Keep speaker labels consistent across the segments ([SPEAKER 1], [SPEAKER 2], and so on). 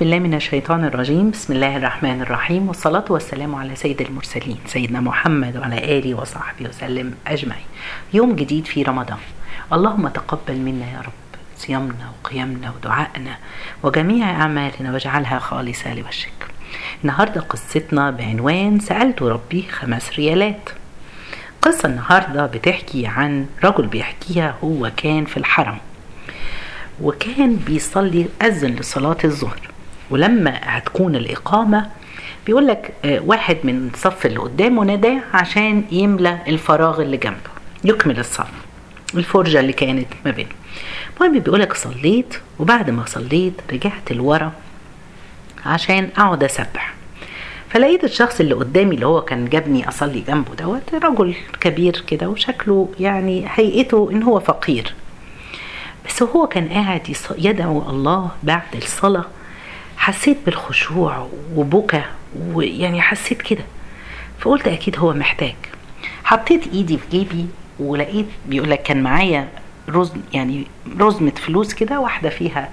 [SPEAKER 1] بالله من الشيطان الرجيم. بسم الله الرحمن الرحيم. والصلاة والسلام على سيد المرسلين سيدنا محمد وعلى آله وصحبه وسلم أجمعين. يوم جديد في رمضان. اللهم تقبل منا يا رب صيامنا وقيامنا ودعائنا وجميع أعمالنا واجعلها خالصة لوجهك. النهاردة قصتنا بعنوان سألت ربي خمس ريالات. قصة النهاردة بتحكي عن رجل بيحكيها هو كان في الحرم وكان بيصلي أذن لصلاة الظهر. ولما هتكون الإقامة بيقول لك واحد من الصف اللي قدامه ناداه عشان يملى الفراغ اللي جنبه يكمل الصف الفرجة اللي كانت ما بينه المهم بيقول لك صليت وبعد ما صليت رجعت لورا عشان أقعد أسبح. فلقيت الشخص اللي قدامي اللي هو كان جابني أصلي جنبه دوت رجل كبير كده وشكله يعني هيئته إن هو فقير. بس هو كان قاعد يدعو الله بعد الصلاة حسيت بالخشوع وبكى ويعني حسيت كده. فقلت أكيد هو محتاج. حطيت إيدي في جيبي ولقيت بيقول لك كان معايا رز يعني رزمة فلوس كده واحدة فيها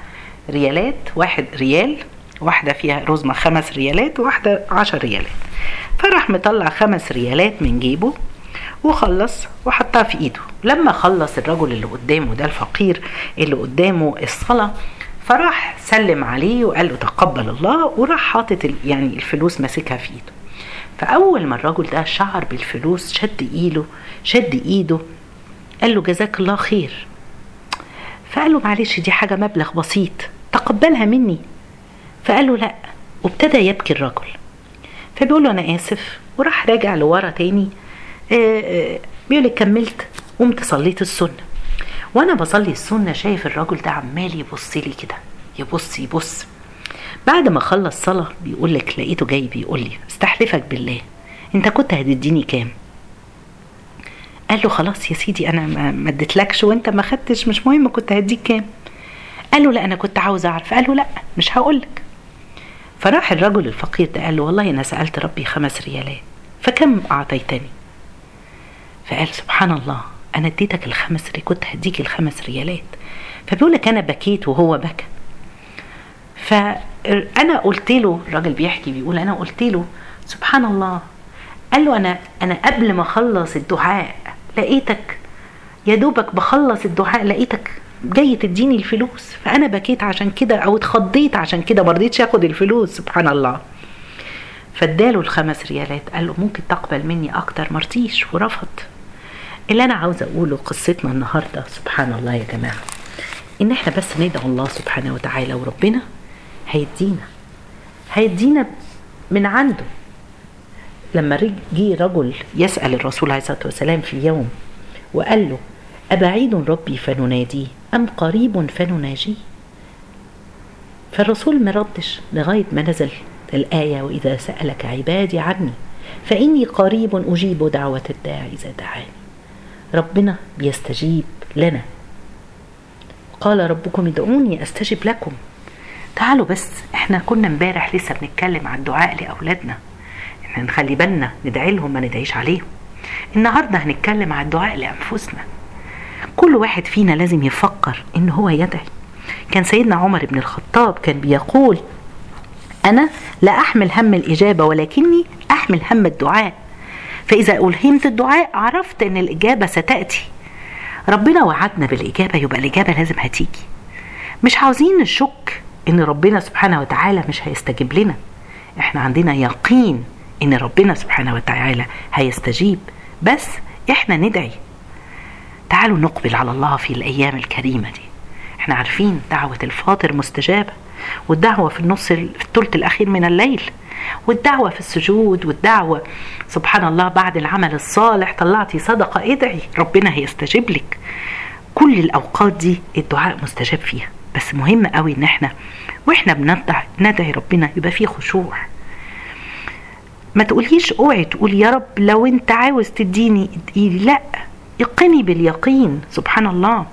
[SPEAKER 1] ريالات واحد ريال واحدة فيها رزمة خمس ريالات وواحدة عشر ريالات. فراح مطلع خمس ريالات من جيبه وخلص وحطها في إيده. لما خلص الرجل اللي قدامه ده الفقير اللي قدامه الصلاة فراح سلم عليه وقال له تقبل الله وراح حاطط يعني الفلوس ماسكها في ايده. فأول ما الرجل ده شعر بالفلوس شد إيده شد إيده قال له جزاك الله خير. فقال له معلش دي حاجة مبلغ بسيط تقبلها مني. فقال له لا وابتدى يبكي الرجل. فبيقول له أنا آسف وراح راجع لورا تاني بيقول لك كملت قمت صليت السنة. وأنا بصلي السنة شايف الراجل ده عمال يبص لي كده. يبص يبص. بعد ما خلص صلاة بيقول لك لقيته جاي بيقول لي استحلفك بالله. انت كنت هتديني كام؟ قال له خلاص يا سيدي أنا ما اديتلكش وانت ما خدتش. مش مهم كنت هديك كام؟ قال له لا أنا كنت عاوز أعرف. قال له لا مش هقول لك فراح الرجل الفقير ده قال له والله أنا سألت ربي خمس ريالات فكم أعطيتني؟ فقال سبحان الله. أنا اديتك الخمس ريالات كنت هديك الخمس ريالات. فبيقول لك أنا بكيت وهو بكى. فانا قلت له الراجل بيحكي بيقول أنا قلت له سبحان الله. قال له أنا أنا قبل ما أخلص الدعاء لقيتك يا دوبك بخلص الدعاء لقيتك جاي تديني الفلوس. فأنا بكيت عشان كده أو اتخضيت عشان كده ما رضيتش آخد الفلوس سبحان الله. فاداله الخمس ريالات قال له ممكن تقبل مني أكتر؟ مرضيش ورفض. اللي أنا عاوزه أقوله قصتنا النهارده سبحان الله يا جماعة إن إحنا بس ندعو الله سبحانه وتعالى وربنا هيدينا هيدينا من عنده. لما جه رجل يسأل الرسول عليه الصلاة والسلام في يوم وقال له أبعيد ربي فنناديه؟ أم قريب فنناجيه؟ فالرسول ما ردش لغاية ما نزل الآية وإذا سألك عبادي عني فإني قريب أجيب دعوة الداعي إذا دعاني. ربنا بيستجيب لنا. قال ربكم ادعوني أستجب لكم. تعالوا بس إحنا كنا امبارح لسه بنتكلم عن الدعاء لأولادنا. إحنا نخلي بالنا ندعي لهم ما ندعيش عليهم. النهارده هنتكلم عن الدعاء لأنفسنا. كل واحد فينا لازم يفكر إن هو يدعي. كان سيدنا عمر بن الخطاب كان بيقول أنا لا أحمل هم الإجابة ولكني أحمل هم الدعاء. فإذا ألهمت الدعاء عرفت إن الإجابة ستأتي. ربنا وعدنا بالإجابة يبقى الإجابة لازم هتيجي. مش عاوزين نشك إن ربنا سبحانه وتعالى مش هيستجيب لنا. إحنا عندنا يقين إن ربنا سبحانه وتعالى هيستجيب. بس إحنا ندعي. تعالوا نقبل على الله في الأيام الكريمة دي. إحنا عارفين دعوة الفاطر مستجابة والدعوة في النص في الثلث الأخير من الليل. والدعوة في السجود والدعوة. سبحان الله بعد العمل الصالح طلعتي صدقة ادعي ربنا هيستجيب لك. كل الأوقات دي الدعاء مستجاب فيها. بس مهم قوي إن إحنا وإحنا بندعي ندعي ربنا يبقى فيه خشوع. ما تقوليش اوعي تقول يا رب لو انت عاوز تديني اديني لا اقني باليقين. سبحان الله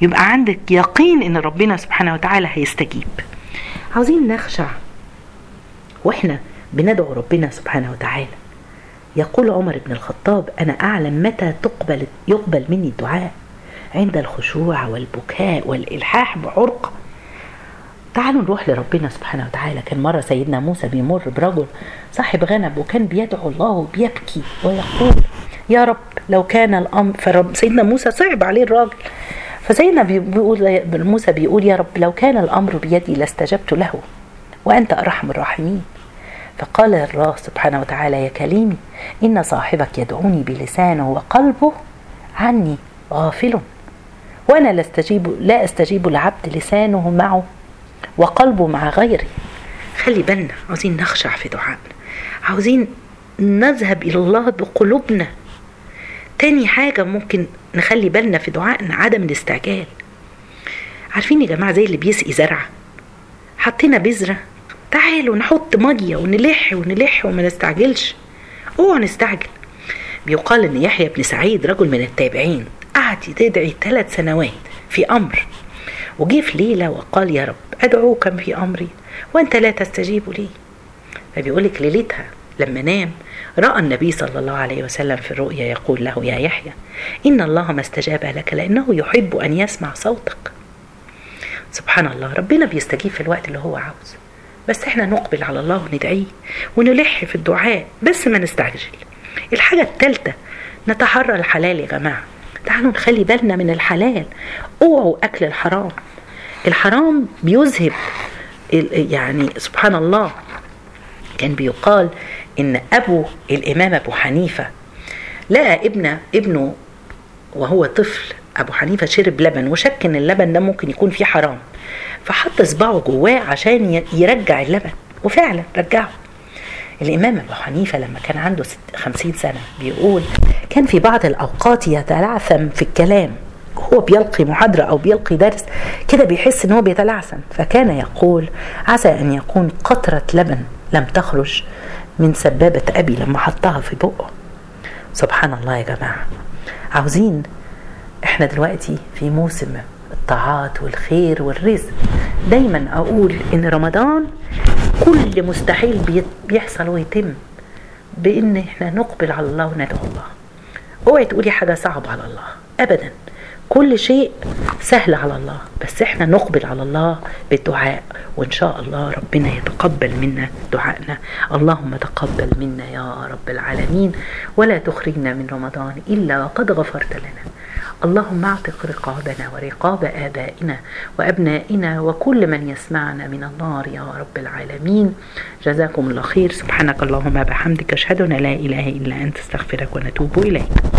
[SPEAKER 1] يبقى عندك يقين إن ربنا سبحانه وتعالى هيستجيب. عاوزين نخشع. وإحنا بندعو ربنا سبحانه وتعالى. يقول عمر بن الخطاب أنا أعلم متى تقبل يقبل مني الدعاء؟ عند الخشوع والبكاء والإلحاح بعرقه تعالوا نروح لربنا سبحانه وتعالى. كان مرة سيدنا موسى بيمر برجل صاحب غنم وكان بيدعو الله وبيبكي ويقول يا رب لو كان الأمر فرب سيدنا موسى صعب عليه الراجل. فسيدنا بيقول موسى بيقول يا رب لو كان الأمر بيدي لاستجبت له وأنت أرحم الراحمين. فقال الله سبحانه وتعالى يا كليمي إن صاحبك يدعوني بلسانه وقلبه عني غافل وأنا لا أستجيب لا أستجيب لعبد لسانه معه وقلبه مع غيري. خلي بالنا عاوزين نخشع في دعائنا عاوزين نذهب إلى الله بقلوبنا. تاني حاجة ممكن نخلي بالنا في دعائنا عدم الاستعجال. عارفين يا جماعة زي اللي بيسقي زرعة؟ حطينا بذرة تعالوا نحط مية ونلح ونلح وما نستعجلش. اوعى نستعجل. بيقال إن يحيى بن سعيد رجل من التابعين قعد يدعي ثلاث سنوات في أمر. وجي في ليلة وقال يا رب أدعوك في أمري وأنت لا تستجيب لي. فبيقول لك ليلتها لما نام رأى النبي صلى الله عليه وسلم في الرؤيا يقول له يا يحيى إن الله ما استجاب لك لأنه يحب أن يسمع صوتك. سبحان الله ربنا بيستجيب في الوقت اللي هو عاوز بس إحنا نقبل على الله وندعيه ونلح في الدعاء بس ما نستعجل. الحاجة الثالثة نتحرى الحلال يا جماعة. تعالوا نخلي بالنا من الحلال. اوعوا أكل الحرام. الحرام بيذهب يعني سبحان الله كان بيقال إن أبو الإمام أبو حنيفة لقى ابن ابنه وهو طفل أبو حنيفة شرب لبن وشك إن اللبن ده ممكن يكون فيه حرام. فحط صباعه جواه عشان يرجع اللبن. وفعلا رجعه. الإمام أبو حنيفة لما كان عنده خمسين سنة بيقول كان في بعض الأوقات يتلعثم في الكلام. هو بيلقي محاضرة أو بيلقي درس كده بيحس إن هو بيتلعثم. فكان يقول عسى أن يكون قطرة لبن لم تخرج من سبابة أبي لما حطها في بقه. سبحان الله يا جماعة. عاوزين إحنا دلوقتي في موسم الطاعات والخير والرزق. دايما أقول إن رمضان كل مستحيل بيحصل ويتم بإن إحنا نقبل على الله وندعو الله. أوعي تقولي حاجة صعبة على الله. ابدا. كل شيء سهل على الله بس إحنا نقبل على الله بالدعاء وإن شاء الله ربنا يتقبل منا دعائنا. اللهم تقبل منا يا رب العالمين ولا تخرجنا من رمضان إلا وقد غفرت لنا. اللهم اعتق رقابنا ورقاب آبائنا وأبنائنا وكل من يسمعنا من النار يا رب العالمين. جزاكم الله خير. سبحانك اللهم بحمدك أشهد أن لا إله إلا أنت أستغفرك ونتوب إليك.